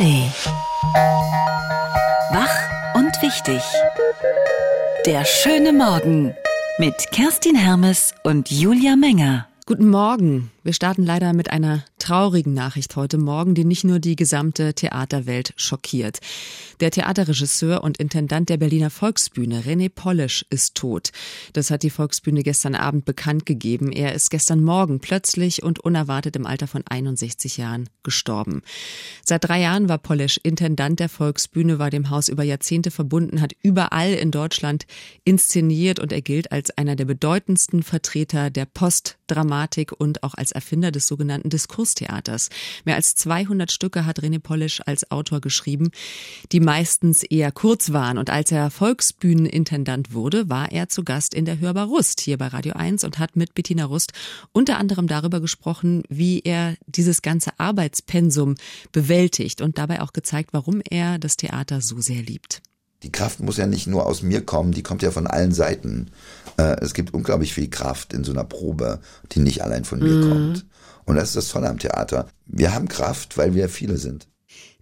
ARD. Wach und wichtig. Der schöne Morgen mit Kerstin Hermes und Julia Menger. Guten Morgen. Wir starten leider mit einer traurigen Nachricht heute Morgen, die nicht nur die gesamte Theaterwelt schockiert. Der Theaterregisseur und Intendant der Berliner Volksbühne, René Polisch, ist tot. Das hat die Volksbühne gestern Abend bekannt gegeben. Er ist gestern Morgen plötzlich und unerwartet im Alter von 61 Jahren gestorben. Seit drei Jahren war Polisch Intendant der Volksbühne, war dem Haus über Jahrzehnte verbunden, hat überall in Deutschland inszeniert und er gilt als einer der bedeutendsten Vertreter der Postdramatik und auch als Erfinder des sogenannten Diskurstheaters. Mehr als 200 Stücke hat René Polisch als Autor geschrieben. Die meistens eher kurz waren. Und als er Volksbühnenintendant wurde, war er zu Gast in der Hörbar Rust hier bei Radio 1 und hat mit Bettina Rust unter anderem darüber gesprochen, wie er dieses ganze Arbeitspensum bewältigt und dabei auch gezeigt, warum er das Theater so sehr liebt. Die Kraft muss ja nicht nur aus mir kommen, die kommt ja von allen Seiten. Äh, es gibt unglaublich viel Kraft in so einer Probe, die nicht allein von mir mhm. kommt. Und das ist das Tolle am Theater. Wir haben Kraft, weil wir viele sind.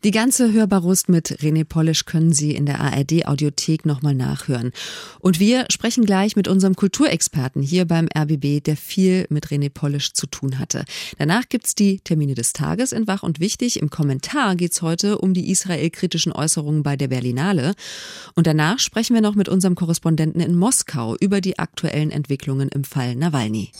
Die ganze Hörbarust mit René Polisch können Sie in der ARD Audiothek nochmal nachhören. Und wir sprechen gleich mit unserem Kulturexperten hier beim RBB, der viel mit René Polisch zu tun hatte. Danach gibt's die Termine des Tages in Wach und Wichtig. Im Kommentar geht's heute um die israel-kritischen Äußerungen bei der Berlinale. Und danach sprechen wir noch mit unserem Korrespondenten in Moskau über die aktuellen Entwicklungen im Fall Nawalny.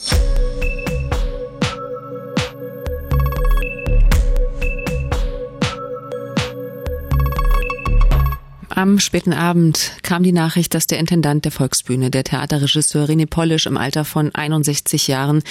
Am späten Abend kam die Nachricht, dass der Intendant der Volksbühne, der Theaterregisseur René Polisch im Alter von 61 Jahren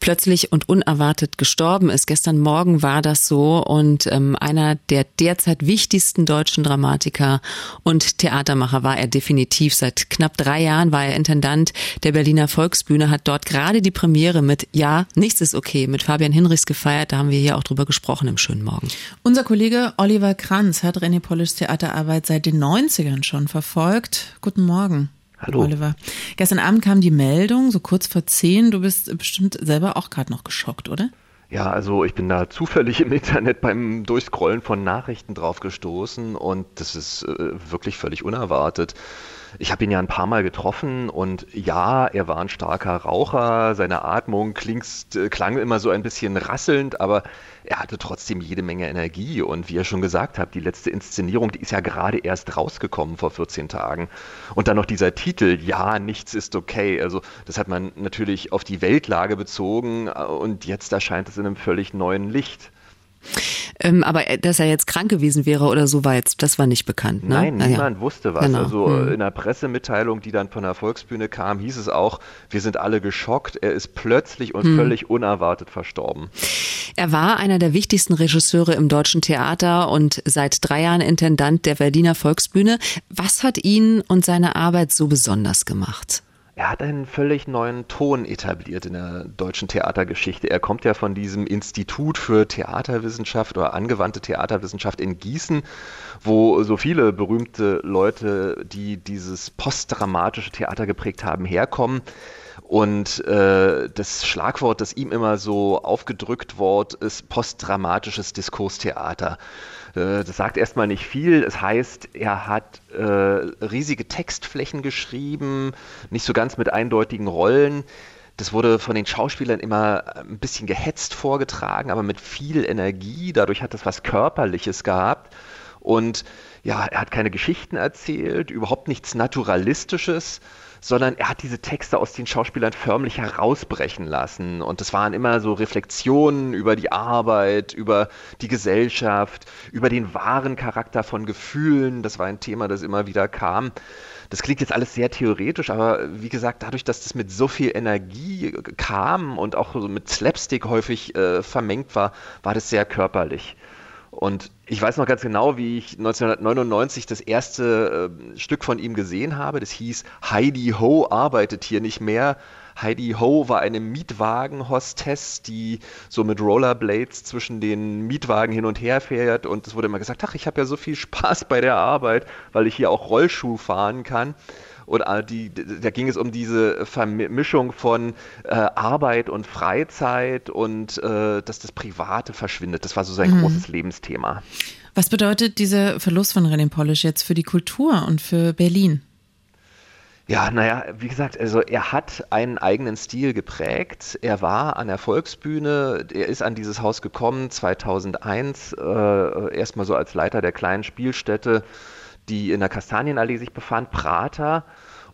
plötzlich und unerwartet gestorben ist. Gestern Morgen war das so und ähm, einer der derzeit wichtigsten deutschen Dramatiker und Theatermacher war er definitiv. Seit knapp drei Jahren war er Intendant der Berliner Volksbühne, hat dort gerade die Premiere mit Ja, nichts ist okay mit Fabian Hinrichs gefeiert. Da haben wir hier auch drüber gesprochen im schönen Morgen. Unser Kollege Oliver Kranz hat René Polischs Theaterarbeit seit den den 90ern schon verfolgt. Guten Morgen. Hallo. Oliver. Gestern Abend kam die Meldung, so kurz vor zehn. Du bist bestimmt selber auch gerade noch geschockt, oder? Ja, also ich bin da zufällig im Internet beim Durchscrollen von Nachrichten drauf gestoßen und das ist äh, wirklich völlig unerwartet. Ich habe ihn ja ein paar Mal getroffen und ja, er war ein starker Raucher, seine Atmung klingst, äh, klang immer so ein bisschen rasselnd, aber er hatte trotzdem jede Menge Energie und wie ihr schon gesagt habt, die letzte Inszenierung, die ist ja gerade erst rausgekommen vor 14 Tagen. Und dann noch dieser Titel, ja, nichts ist okay. Also das hat man natürlich auf die Weltlage bezogen äh, und jetzt erscheint es in einem völlig neuen Licht. Ähm, aber äh, dass er jetzt krank gewesen wäre oder so war jetzt, das war nicht bekannt. Ne? Nein, niemand ja. wusste was. Genau. Also hm. in der Pressemitteilung, die dann von der Volksbühne kam, hieß es auch, wir sind alle geschockt. Er ist plötzlich und hm. völlig unerwartet verstorben. Er war einer der wichtigsten Regisseure im deutschen Theater und seit drei Jahren Intendant der Berliner Volksbühne. Was hat ihn und seine Arbeit so besonders gemacht? Er hat einen völlig neuen Ton etabliert in der deutschen Theatergeschichte. Er kommt ja von diesem Institut für Theaterwissenschaft oder angewandte Theaterwissenschaft in Gießen, wo so viele berühmte Leute, die dieses postdramatische Theater geprägt haben, herkommen. Und äh, das Schlagwort, das ihm immer so aufgedrückt wird, ist postdramatisches Diskurstheater. Äh, das sagt erstmal nicht viel. Es heißt, er hat äh, riesige Textflächen geschrieben, nicht so ganz mit eindeutigen Rollen. Das wurde von den Schauspielern immer ein bisschen gehetzt vorgetragen, aber mit viel Energie. Dadurch hat es was Körperliches gehabt. Und ja, er hat keine Geschichten erzählt, überhaupt nichts Naturalistisches, sondern er hat diese Texte aus den Schauspielern förmlich herausbrechen lassen. Und das waren immer so Reflexionen über die Arbeit, über die Gesellschaft, über den wahren Charakter von Gefühlen. Das war ein Thema, das immer wieder kam. Das klingt jetzt alles sehr theoretisch, aber wie gesagt, dadurch, dass das mit so viel Energie kam und auch mit Slapstick häufig äh, vermengt war, war das sehr körperlich. Und ich weiß noch ganz genau, wie ich 1999 das erste äh, Stück von ihm gesehen habe. Das hieß Heidi Ho arbeitet hier nicht mehr. Heidi Ho war eine Mietwagen-Hostess, die so mit Rollerblades zwischen den Mietwagen hin und her fährt. Und es wurde immer gesagt, ach, ich habe ja so viel Spaß bei der Arbeit, weil ich hier auch Rollschuh fahren kann. Und die, da ging es um diese Vermischung von äh, Arbeit und Freizeit und äh, dass das Private verschwindet. Das war so sein mhm. großes Lebensthema. Was bedeutet dieser Verlust von René Polish jetzt für die Kultur und für Berlin? Ja, naja, wie gesagt, also er hat einen eigenen Stil geprägt. Er war an der Volksbühne, er ist an dieses Haus gekommen 2001, äh, erstmal so als Leiter der kleinen Spielstätte, die in der Kastanienallee sich befand, Prater.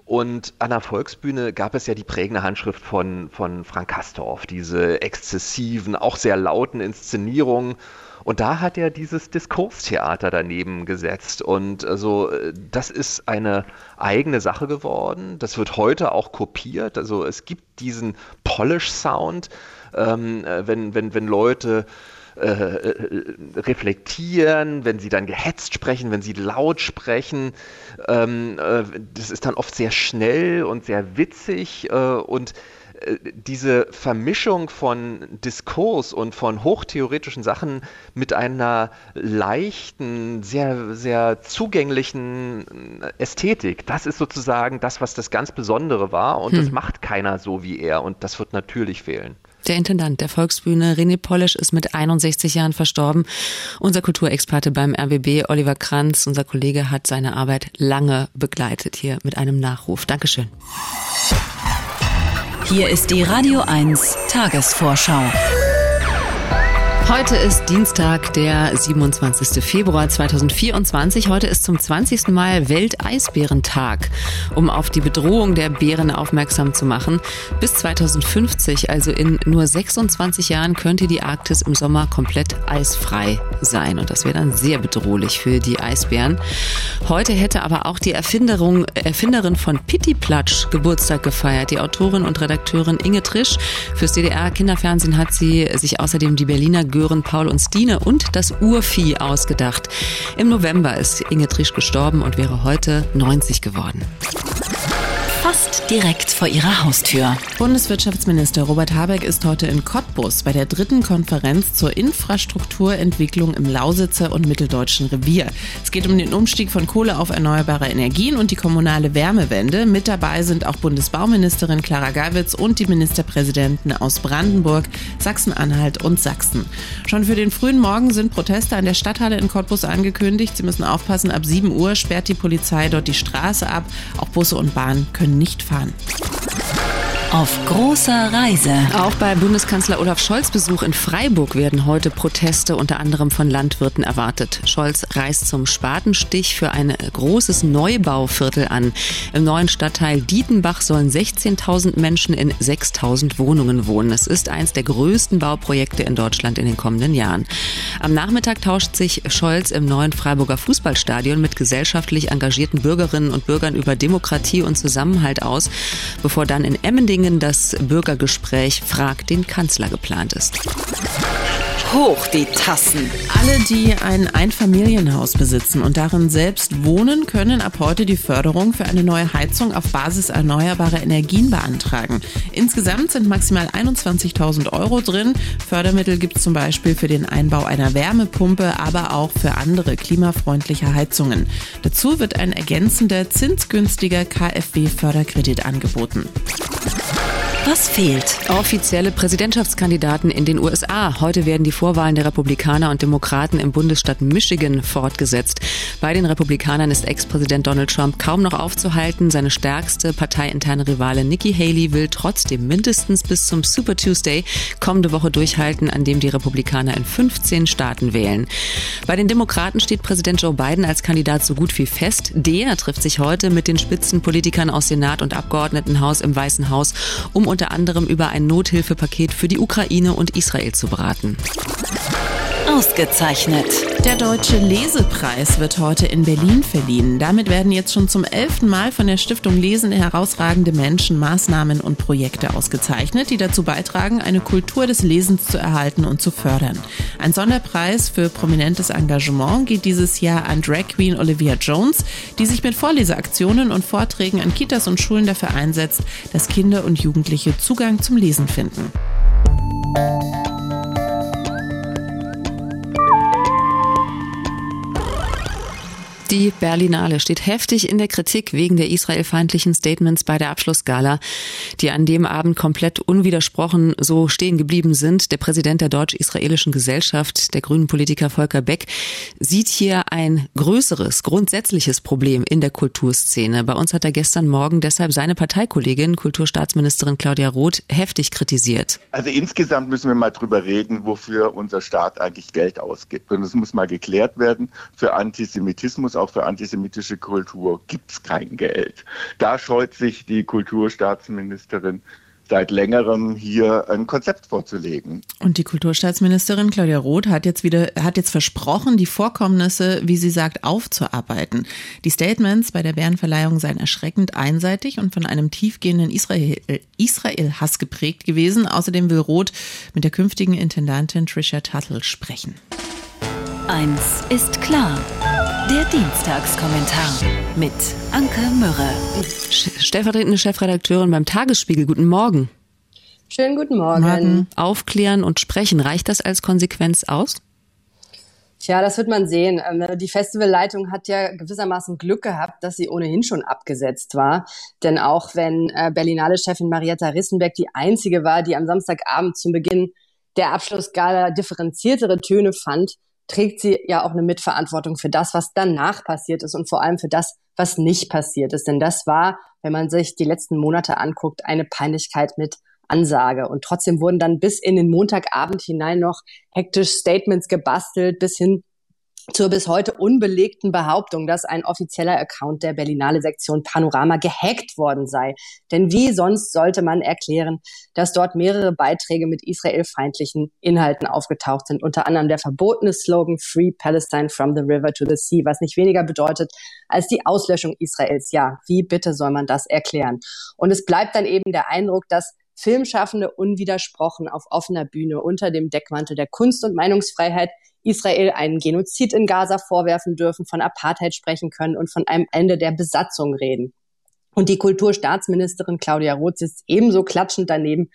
Und an der Volksbühne gab es ja die prägende Handschrift von, von Frank Kastorf, diese exzessiven, auch sehr lauten Inszenierungen. Und da hat er dieses Diskurstheater daneben gesetzt. Und also das ist eine eigene Sache geworden. Das wird heute auch kopiert. Also es gibt diesen Polish-Sound, ähm, wenn, wenn, wenn Leute äh, äh, reflektieren, wenn sie dann gehetzt sprechen, wenn sie laut sprechen. Ähm, äh, das ist dann oft sehr schnell und sehr witzig äh, und äh, diese Vermischung von Diskurs und von hochtheoretischen Sachen mit einer leichten, sehr, sehr zugänglichen Ästhetik, das ist sozusagen das, was das ganz Besondere war und hm. das macht keiner so wie er und das wird natürlich fehlen. Der Intendant der Volksbühne, René Polisch, ist mit 61 Jahren verstorben. Unser Kulturexperte beim RBB, Oliver Kranz, unser Kollege, hat seine Arbeit lange begleitet hier mit einem Nachruf. Dankeschön. Hier ist die Radio 1 Tagesvorschau. Heute ist Dienstag, der 27. Februar 2024. Heute ist zum 20. Mal Welteisbärentag, um auf die Bedrohung der Bären aufmerksam zu machen. Bis 2050, also in nur 26 Jahren, könnte die Arktis im Sommer komplett eisfrei sein. Und das wäre dann sehr bedrohlich für die Eisbären. Heute hätte aber auch die Erfinderung, Erfinderin von Pitti Platsch Geburtstag gefeiert. Die Autorin und Redakteurin Inge Trisch. Fürs DDR Kinderfernsehen hat sie sich außerdem die Berliner Gören, Paul und Stine und das Urvieh ausgedacht. Im November ist Inge Trisch gestorben und wäre heute 90 geworden fast direkt vor ihrer Haustür. Bundeswirtschaftsminister Robert Habeck ist heute in Cottbus bei der dritten Konferenz zur Infrastrukturentwicklung im Lausitzer und Mitteldeutschen Revier. Es geht um den Umstieg von Kohle auf erneuerbare Energien und die kommunale Wärmewende. Mit dabei sind auch Bundesbauministerin Clara Geiwitz und die Ministerpräsidenten aus Brandenburg, Sachsen-Anhalt und Sachsen. Schon für den frühen Morgen sind Proteste an der Stadthalle in Cottbus angekündigt. Sie müssen aufpassen, ab 7 Uhr sperrt die Polizei dort die Straße ab. Auch Busse und Bahnen können nicht fahren. Auf großer Reise. Auch bei Bundeskanzler Olaf Scholz Besuch in Freiburg werden heute Proteste unter anderem von Landwirten erwartet. Scholz reist zum Spatenstich für ein großes Neubauviertel an. Im neuen Stadtteil Dietenbach sollen 16.000 Menschen in 6.000 Wohnungen wohnen. Es ist eines der größten Bauprojekte in Deutschland in den kommenden Jahren. Am Nachmittag tauscht sich Scholz im neuen Freiburger Fußballstadion mit gesellschaftlich engagierten Bürgerinnen und Bürgern über Demokratie und Zusammenhalt aus, bevor dann in Emmendingen Thüringen das Bürgergespräch Frag den Kanzler geplant ist. Hoch die Tassen. Alle, die ein Einfamilienhaus besitzen und darin selbst wohnen, können ab heute die Förderung für eine neue Heizung auf Basis erneuerbarer Energien beantragen. Insgesamt sind maximal 21.000 Euro drin. Fördermittel gibt es zum Beispiel für den Einbau einer Wärmepumpe, aber auch für andere klimafreundliche Heizungen. Dazu wird ein ergänzender zinsgünstiger KfW-Förderkredit angeboten. Was fehlt? Offizielle Präsidentschaftskandidaten in den USA. Heute werden die Vorwahlen der Republikaner und Demokraten im Bundesstaat Michigan fortgesetzt. Bei den Republikanern ist Ex-Präsident Donald Trump kaum noch aufzuhalten. Seine stärkste parteiinterne Rivale Nikki Haley will trotzdem mindestens bis zum Super Tuesday kommende Woche durchhalten, an dem die Republikaner in 15 Staaten wählen. Bei den Demokraten steht Präsident Joe Biden als Kandidat so gut wie fest. Der trifft sich heute mit den Spitzenpolitikern aus Senat und Abgeordnetenhaus im Weißen Haus, um unter anderem über ein Nothilfepaket für die Ukraine und Israel zu beraten. Ausgezeichnet. Der Deutsche Lesepreis wird heute in Berlin verliehen. Damit werden jetzt schon zum elften Mal von der Stiftung Lesen herausragende Menschen, Maßnahmen und Projekte ausgezeichnet, die dazu beitragen, eine Kultur des Lesens zu erhalten und zu fördern. Ein Sonderpreis für prominentes Engagement geht dieses Jahr an Drag Queen Olivia Jones, die sich mit Vorleseaktionen und Vorträgen an Kitas und Schulen dafür einsetzt, dass Kinder und Jugendliche Zugang zum Lesen finden. Die Berlinale steht heftig in der Kritik wegen der israelfeindlichen Statements bei der Abschlussgala, die an dem Abend komplett unwidersprochen so stehen geblieben sind. Der Präsident der deutsch-israelischen Gesellschaft, der grünen Politiker Volker Beck, sieht hier ein größeres, grundsätzliches Problem in der Kulturszene. Bei uns hat er gestern Morgen deshalb seine Parteikollegin, Kulturstaatsministerin Claudia Roth, heftig kritisiert. Also insgesamt müssen wir mal drüber reden, wofür unser Staat eigentlich Geld ausgibt. Und es muss mal geklärt werden. Für Antisemitismus auch für antisemitische Kultur gibt es kein Geld. Da scheut sich die Kulturstaatsministerin seit längerem hier ein Konzept vorzulegen. Und die Kulturstaatsministerin Claudia Roth hat jetzt wieder, hat jetzt versprochen, die Vorkommnisse, wie sie sagt, aufzuarbeiten. Die Statements bei der Bärenverleihung seien erschreckend einseitig und von einem tiefgehenden Israel-Hass Israel geprägt gewesen. Außerdem will Roth mit der künftigen Intendantin Trisha Tuttle sprechen. Eins ist klar. Der Dienstagskommentar mit Anke Mürre. Stellvertretende Chefredakteurin beim Tagesspiegel. Guten Morgen. Schönen guten Morgen. Morgen. Aufklären und sprechen. Reicht das als Konsequenz aus? Tja, das wird man sehen. Ähm, die Festivalleitung hat ja gewissermaßen Glück gehabt, dass sie ohnehin schon abgesetzt war. Denn auch wenn äh, Berlinale-Chefin Marietta Rissenbeck die einzige war, die am Samstagabend zum Beginn der Abschlussgala differenziertere Töne fand, trägt sie ja auch eine Mitverantwortung für das, was danach passiert ist und vor allem für das, was nicht passiert ist. Denn das war, wenn man sich die letzten Monate anguckt, eine Peinlichkeit mit Ansage. Und trotzdem wurden dann bis in den Montagabend hinein noch hektisch Statements gebastelt, bis hin zur bis heute unbelegten Behauptung, dass ein offizieller Account der Berlinale Sektion Panorama gehackt worden sei. Denn wie sonst sollte man erklären, dass dort mehrere Beiträge mit israelfeindlichen Inhalten aufgetaucht sind, unter anderem der verbotene Slogan Free Palestine from the River to the Sea, was nicht weniger bedeutet als die Auslöschung Israels. Ja, wie bitte soll man das erklären? Und es bleibt dann eben der Eindruck, dass Filmschaffende unwidersprochen auf offener Bühne unter dem Deckmantel der Kunst- und Meinungsfreiheit Israel einen Genozid in Gaza vorwerfen dürfen, von Apartheid sprechen können und von einem Ende der Besatzung reden. Und die Kulturstaatsministerin Claudia Roth sitzt ebenso klatschend daneben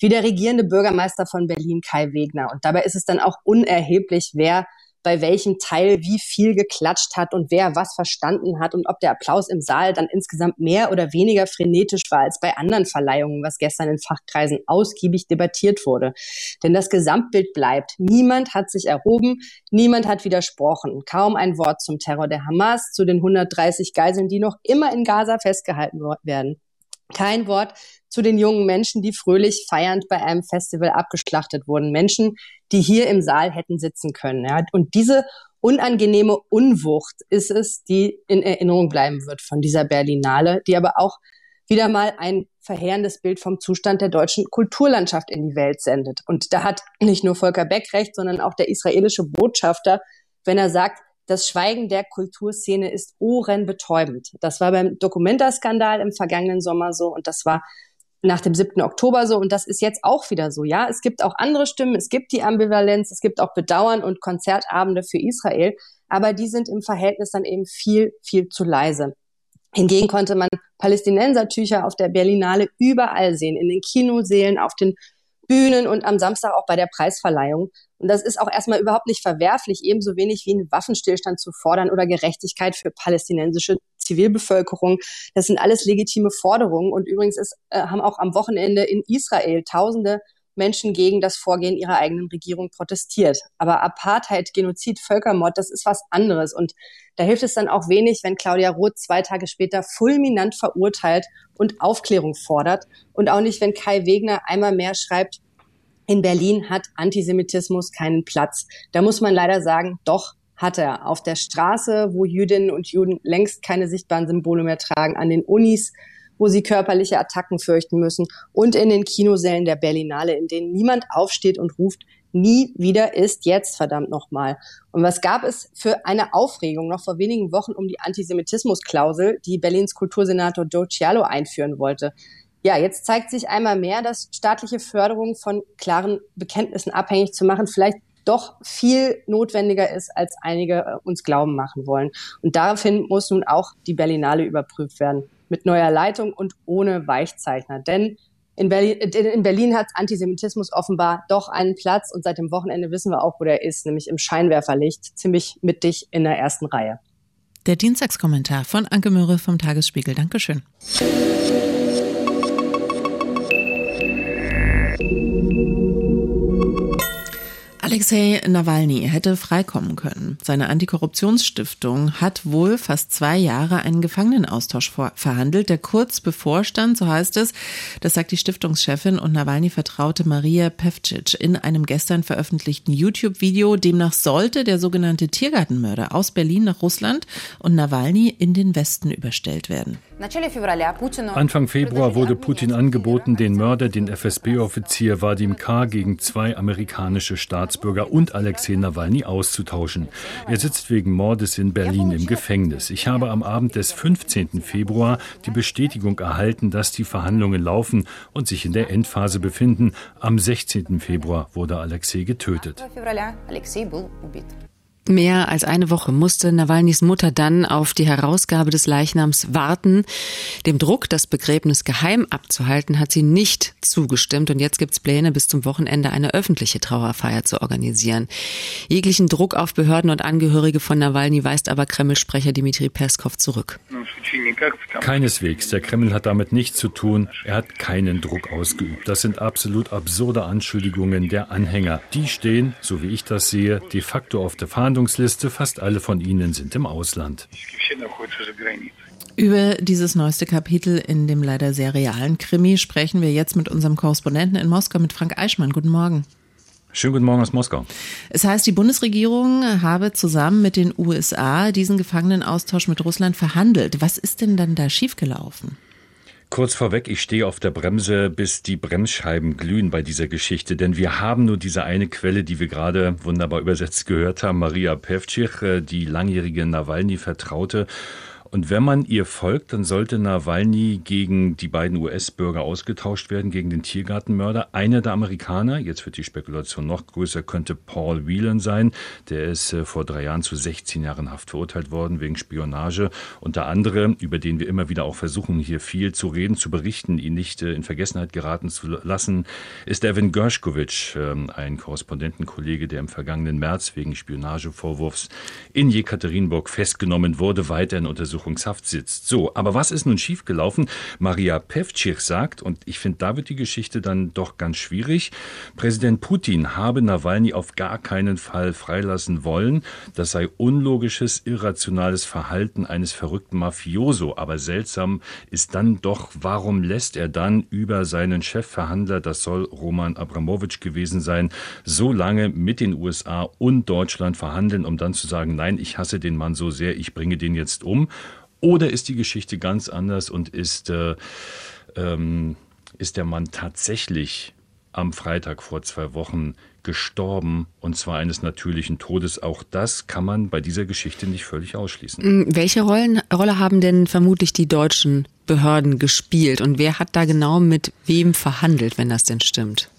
wie der regierende Bürgermeister von Berlin Kai Wegner. Und dabei ist es dann auch unerheblich, wer bei welchem Teil wie viel geklatscht hat und wer was verstanden hat und ob der Applaus im Saal dann insgesamt mehr oder weniger frenetisch war als bei anderen Verleihungen, was gestern in Fachkreisen ausgiebig debattiert wurde. Denn das Gesamtbild bleibt. Niemand hat sich erhoben, niemand hat widersprochen. Kaum ein Wort zum Terror der Hamas, zu den 130 Geiseln, die noch immer in Gaza festgehalten werden. Kein Wort zu den jungen Menschen, die fröhlich feiernd bei einem Festival abgeschlachtet wurden. Menschen, die hier im Saal hätten sitzen können. Ja. Und diese unangenehme Unwucht ist es, die in Erinnerung bleiben wird von dieser Berlinale, die aber auch wieder mal ein verheerendes Bild vom Zustand der deutschen Kulturlandschaft in die Welt sendet. Und da hat nicht nur Volker Beck recht, sondern auch der israelische Botschafter, wenn er sagt, das Schweigen der Kulturszene ist ohrenbetäubend. Das war beim Documenta-Skandal im vergangenen Sommer so und das war nach dem 7. Oktober so und das ist jetzt auch wieder so. Ja, es gibt auch andere Stimmen, es gibt die Ambivalenz, es gibt auch Bedauern und Konzertabende für Israel, aber die sind im Verhältnis dann eben viel, viel zu leise. Hingegen konnte man Palästinensertücher auf der Berlinale überall sehen, in den Kinosälen, auf den Bühnen und am Samstag auch bei der Preisverleihung. Und das ist auch erstmal überhaupt nicht verwerflich, ebenso wenig wie einen Waffenstillstand zu fordern oder Gerechtigkeit für palästinensische Zivilbevölkerung. Das sind alles legitime Forderungen. Und übrigens ist, äh, haben auch am Wochenende in Israel Tausende Menschen gegen das Vorgehen ihrer eigenen Regierung protestiert. Aber Apartheid, Genozid, Völkermord, das ist was anderes. Und da hilft es dann auch wenig, wenn Claudia Roth zwei Tage später fulminant verurteilt und Aufklärung fordert. Und auch nicht, wenn Kai Wegner einmal mehr schreibt, in Berlin hat Antisemitismus keinen Platz. Da muss man leider sagen, doch hat er. Auf der Straße, wo Jüdinnen und Juden längst keine sichtbaren Symbole mehr tragen, an den Unis, wo sie körperliche Attacken fürchten müssen und in den Kinosälen der Berlinale, in denen niemand aufsteht und ruft, nie wieder ist jetzt, verdammt nochmal. Und was gab es für eine Aufregung noch vor wenigen Wochen um die Antisemitismusklausel, die Berlins Kultursenator Joe Cialo einführen wollte? Ja, jetzt zeigt sich einmal mehr, dass staatliche Förderung von klaren Bekenntnissen abhängig zu machen vielleicht doch viel notwendiger ist, als einige äh, uns glauben machen wollen. Und daraufhin muss nun auch die Berlinale überprüft werden mit neuer Leitung und ohne Weichzeichner. Denn in Berlin, in Berlin hat Antisemitismus offenbar doch einen Platz und seit dem Wochenende wissen wir auch, wo der ist, nämlich im Scheinwerferlicht, ziemlich mittig in der ersten Reihe. Der Dienstagskommentar von Anke Möhre vom Tagesspiegel. Dankeschön. Alexei Nawalny hätte freikommen können. Seine Antikorruptionsstiftung hat wohl fast zwei Jahre einen Gefangenenaustausch verhandelt, der kurz bevorstand, so heißt es. Das sagt die Stiftungschefin und Nawalny vertraute Maria Pevcic in einem gestern veröffentlichten YouTube-Video. Demnach sollte der sogenannte Tiergartenmörder aus Berlin nach Russland und Nawalny in den Westen überstellt werden. Anfang Februar wurde Putin angeboten, den Mörder, den FSB-Offizier Vadim K. gegen zwei amerikanische Staatsbürger und Alexei Nawalny auszutauschen. Er sitzt wegen Mordes in Berlin im Gefängnis. Ich habe am Abend des 15. Februar die Bestätigung erhalten, dass die Verhandlungen laufen und sich in der Endphase befinden. Am 16. Februar wurde Alexei getötet. Mehr als eine Woche musste Nawalnys Mutter dann auf die Herausgabe des Leichnams warten. Dem Druck, das Begräbnis geheim abzuhalten, hat sie nicht zugestimmt. Und jetzt gibt's Pläne, bis zum Wochenende eine öffentliche Trauerfeier zu organisieren. Jeglichen Druck auf Behörden und Angehörige von Nawalny weist aber Kreml-Sprecher Dmitri Peskov zurück. Keineswegs. Der Kreml hat damit nichts zu tun. Er hat keinen Druck ausgeübt. Das sind absolut absurde Anschuldigungen der Anhänger. Die stehen, so wie ich das sehe, de facto auf der Fahne Fahndungsliste. Fast alle von ihnen sind im Ausland. Über dieses neueste Kapitel in dem leider sehr realen Krimi sprechen wir jetzt mit unserem Korrespondenten in Moskau, mit Frank Eichmann. Guten Morgen. Schönen guten Morgen aus Moskau. Es heißt, die Bundesregierung habe zusammen mit den USA diesen Gefangenenaustausch mit Russland verhandelt. Was ist denn dann da schiefgelaufen? Kurz vorweg, ich stehe auf der Bremse, bis die Bremsscheiben glühen bei dieser Geschichte, denn wir haben nur diese eine Quelle, die wir gerade wunderbar übersetzt gehört haben, Maria Pevcich, äh, die langjährige Nawalny-Vertraute. Und wenn man ihr folgt, dann sollte Nawalny gegen die beiden US-Bürger ausgetauscht werden, gegen den Tiergartenmörder. Einer der Amerikaner, jetzt wird die Spekulation noch größer, könnte Paul Whelan sein. Der ist äh, vor drei Jahren zu 16 Jahren Haft verurteilt worden wegen Spionage. Und der andere, über den wir immer wieder auch versuchen, hier viel zu reden, zu berichten, ihn nicht äh, in Vergessenheit geraten zu lassen, ist Evan Gershkovich, ähm, ein Korrespondentenkollege, der im vergangenen März wegen Spionagevorwurfs in Jekaterinburg festgenommen wurde, weiter in Untersuchungshaft sitzt. So, aber was ist nun schiefgelaufen? Maria Pevcich sagt, und ich finde, da wird die Geschichte dann doch ganz schwierig, Präsident Putin habe Nawalny auf gar keinen Fall freilassen wollen. Das sei unlogisches, irrationales Verhalten eines verrückten Mafioso. Aber seltsam ist dann doch, warum lässt er dann über seinen Chefverhandler, das soll Roman Abramowitsch gewesen sein, so lange mit den USA und Deutschland verhandeln, um dann zu sagen, nein, ich hasse den Mann so sehr, ich bringe den jetzt um. Oder ist die Geschichte ganz anders und ist, äh, ähm, ist der Mann tatsächlich am Freitag vor zwei Wochen gestorben und zwar eines natürlichen Todes. Auch das kann man bei dieser Geschichte nicht völlig ausschließen. Mm, welche Rollen, Rolle haben denn vermutlich die deutschen Behörden gespielt und wer hat da genau mit wem verhandelt, wenn das denn stimmt?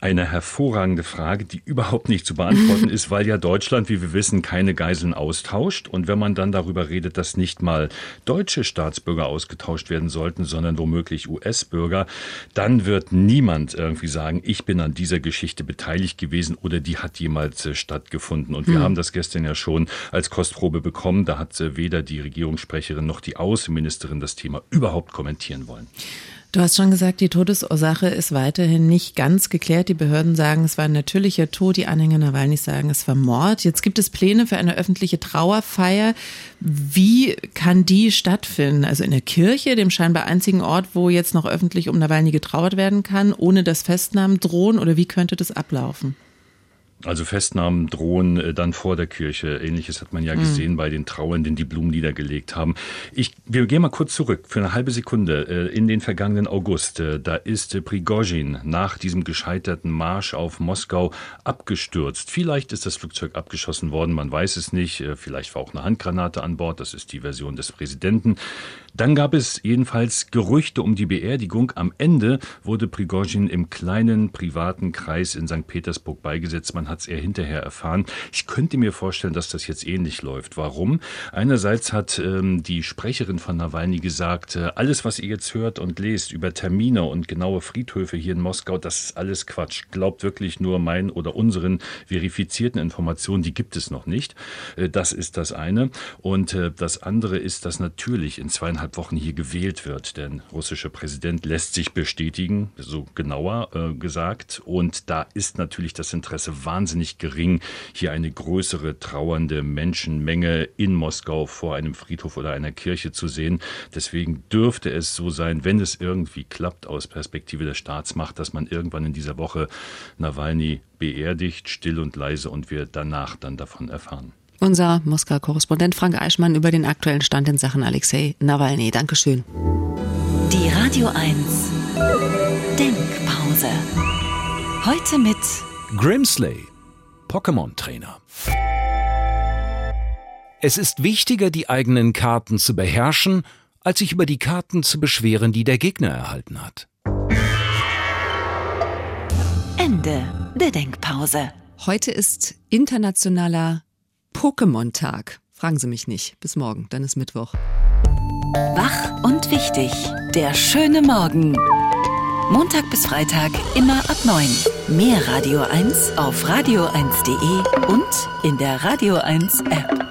Eine hervorragende Frage, die überhaupt nicht zu beantworten ist, weil ja Deutschland, wie wir wissen, keine Geiseln austauscht. Und wenn man dann darüber redet, dass nicht mal deutsche Staatsbürger ausgetauscht werden sollten, sondern womöglich US-Bürger, dann wird niemand irgendwie sagen, ich bin an dieser Geschichte beteiligt gewesen oder die hat jemals äh, stattgefunden. Und wir hm. haben das gestern ja schon als Kostprobe bekommen. Da hat äh, weder die Regierungssprecherin noch die Außenministerin das Thema überhaupt kommentieren wollen. Du hast schon gesagt, die Todesursache ist weiterhin nicht ganz geklärt. Die Behörden sagen, es war ein natürlicher Tod. Die Anhänger Nawalny sagen, es war Mord. Jetzt gibt es Pläne für eine öffentliche Trauerfeier. Wie kann die stattfinden? Also in der Kirche, dem scheinbar einzigen Ort, wo jetzt noch öffentlich um Nawalny getrauert werden kann, ohne dass Festnahmen drohen? Oder wie könnte das ablaufen? Also Festnahmen drohen äh, dann vor der Kirche. Ähnliches hat man ja mhm. gesehen bei den Trauernden, die Blumen niedergelegt haben. Ich, wir gehen mal kurz zurück für eine halbe Sekunde äh, in den vergangenen August. Äh, da ist Prigozhin nach diesem gescheiterten Marsch auf Moskau abgestürzt. Vielleicht ist das Flugzeug abgeschossen worden, man weiß es nicht. Vielleicht war auch eine Handgranate an Bord. Das ist die Version des Präsidenten. Dann gab es jedenfalls Gerüchte um die Beerdigung. Am Ende wurde Prigozhin im kleinen privaten Kreis in St. Petersburg beigesetzt. Man man hat es eher hinterher erfahren. Ich könnte mir vorstellen, dass das jetzt ähnlich läuft. Warum? Einerseits hat ähm, die Sprecherin von Nawalny gesagt, äh, alles, was ihr jetzt hört und lest über Termine und genaue Friedhöfe hier in Moskau, das ist alles Quatsch. Glaubt wirklich nur mein oder unseren verifizierten Informationen, die gibt es noch nicht. Äh, das ist das eine. Und äh, das andere ist, dass natürlich in zweieinhalb Wochen hier gewählt wird. Der russische Präsident lässt sich bestätigen, so genauer äh, gesagt. Und da ist natürlich das Interesse wahnsinnig gering, hier eine größere trauernde Menschenmenge in Moskau vor einem Friedhof oder einer Kirche zu sehen. Deswegen dürfte es so sein, wenn es irgendwie klappt aus Perspektive der Staatsmacht, dass man irgendwann in dieser Woche Nawalny beerdigt, still und leise und wir danach dann davon erfahren. Unser Moskau-Korrespondent Frank Eichmann über den aktuellen Stand in Sachen Alexei Nawalny. Dankeschön. Die Radio 1 Denkpause. Heute mit Grimsley, Pokémon-Trainer. Es ist wichtiger, die eigenen Karten zu beherrschen, als sich über die Karten zu beschweren, die der Gegner erhalten hat. Ende der Denkpause. Heute ist internationaler Pokémon-Tag. Fragen Sie mich nicht. Bis morgen, dann ist Mittwoch. Wach und wichtig. Der schöne Morgen. Montag bis Freitag immer ab 9. Mehr Radio 1 auf radio1.de und in der Radio 1 App.